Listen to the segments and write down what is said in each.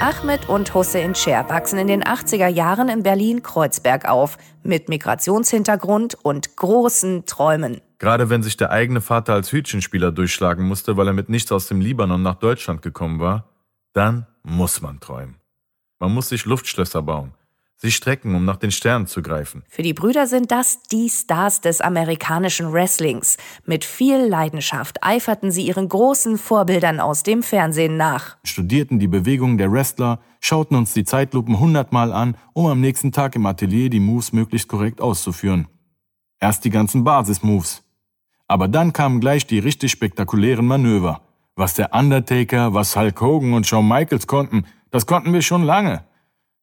Ahmed und Hussein Scher wachsen in den 80er Jahren in Berlin-Kreuzberg auf, mit Migrationshintergrund und großen Träumen. Gerade wenn sich der eigene Vater als Hütchenspieler durchschlagen musste, weil er mit nichts aus dem Libanon nach Deutschland gekommen war, dann muss man träumen. Man muss sich Luftschlösser bauen, sich strecken, um nach den Sternen zu greifen. Für die Brüder sind das die Stars des amerikanischen Wrestlings. Mit viel Leidenschaft eiferten sie ihren großen Vorbildern aus dem Fernsehen nach. Studierten die Bewegungen der Wrestler, schauten uns die Zeitlupen hundertmal an, um am nächsten Tag im Atelier die Moves möglichst korrekt auszuführen. Erst die ganzen Basis-Moves. Aber dann kamen gleich die richtig spektakulären Manöver. Was der Undertaker, was Hulk Hogan und Shawn Michaels konnten, das konnten wir schon lange.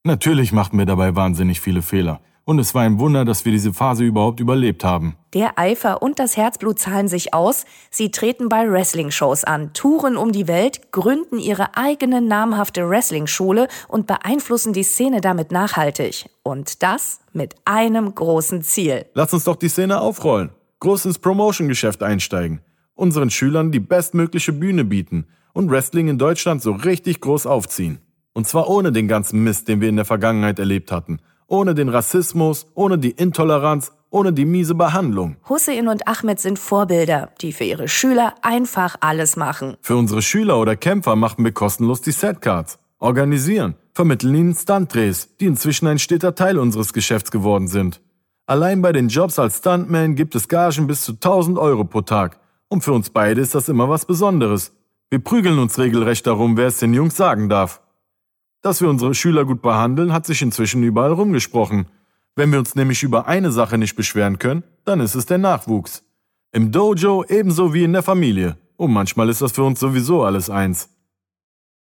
Natürlich machten wir dabei wahnsinnig viele Fehler. Und es war ein Wunder, dass wir diese Phase überhaupt überlebt haben. Der Eifer und das Herzblut zahlen sich aus. Sie treten bei Wrestling-Shows an, touren um die Welt, gründen ihre eigene namhafte Wrestling-Schule und beeinflussen die Szene damit nachhaltig. Und das mit einem großen Ziel. Lass uns doch die Szene aufrollen. Groß ins Promotion-Geschäft einsteigen. Unseren Schülern die bestmögliche Bühne bieten und Wrestling in Deutschland so richtig groß aufziehen. Und zwar ohne den ganzen Mist, den wir in der Vergangenheit erlebt hatten. Ohne den Rassismus, ohne die Intoleranz, ohne die miese Behandlung. Hussein und Ahmed sind Vorbilder, die für ihre Schüler einfach alles machen. Für unsere Schüler oder Kämpfer machen wir kostenlos die Setcards. Organisieren, vermitteln ihnen Stuntdrehs, die inzwischen ein steter Teil unseres Geschäfts geworden sind. Allein bei den Jobs als Stuntman gibt es Gagen bis zu 1000 Euro pro Tag. Und für uns beide ist das immer was Besonderes. Wir prügeln uns regelrecht darum, wer es den Jungs sagen darf. Dass wir unsere Schüler gut behandeln, hat sich inzwischen überall rumgesprochen. Wenn wir uns nämlich über eine Sache nicht beschweren können, dann ist es der Nachwuchs. Im Dojo ebenso wie in der Familie. Und manchmal ist das für uns sowieso alles eins.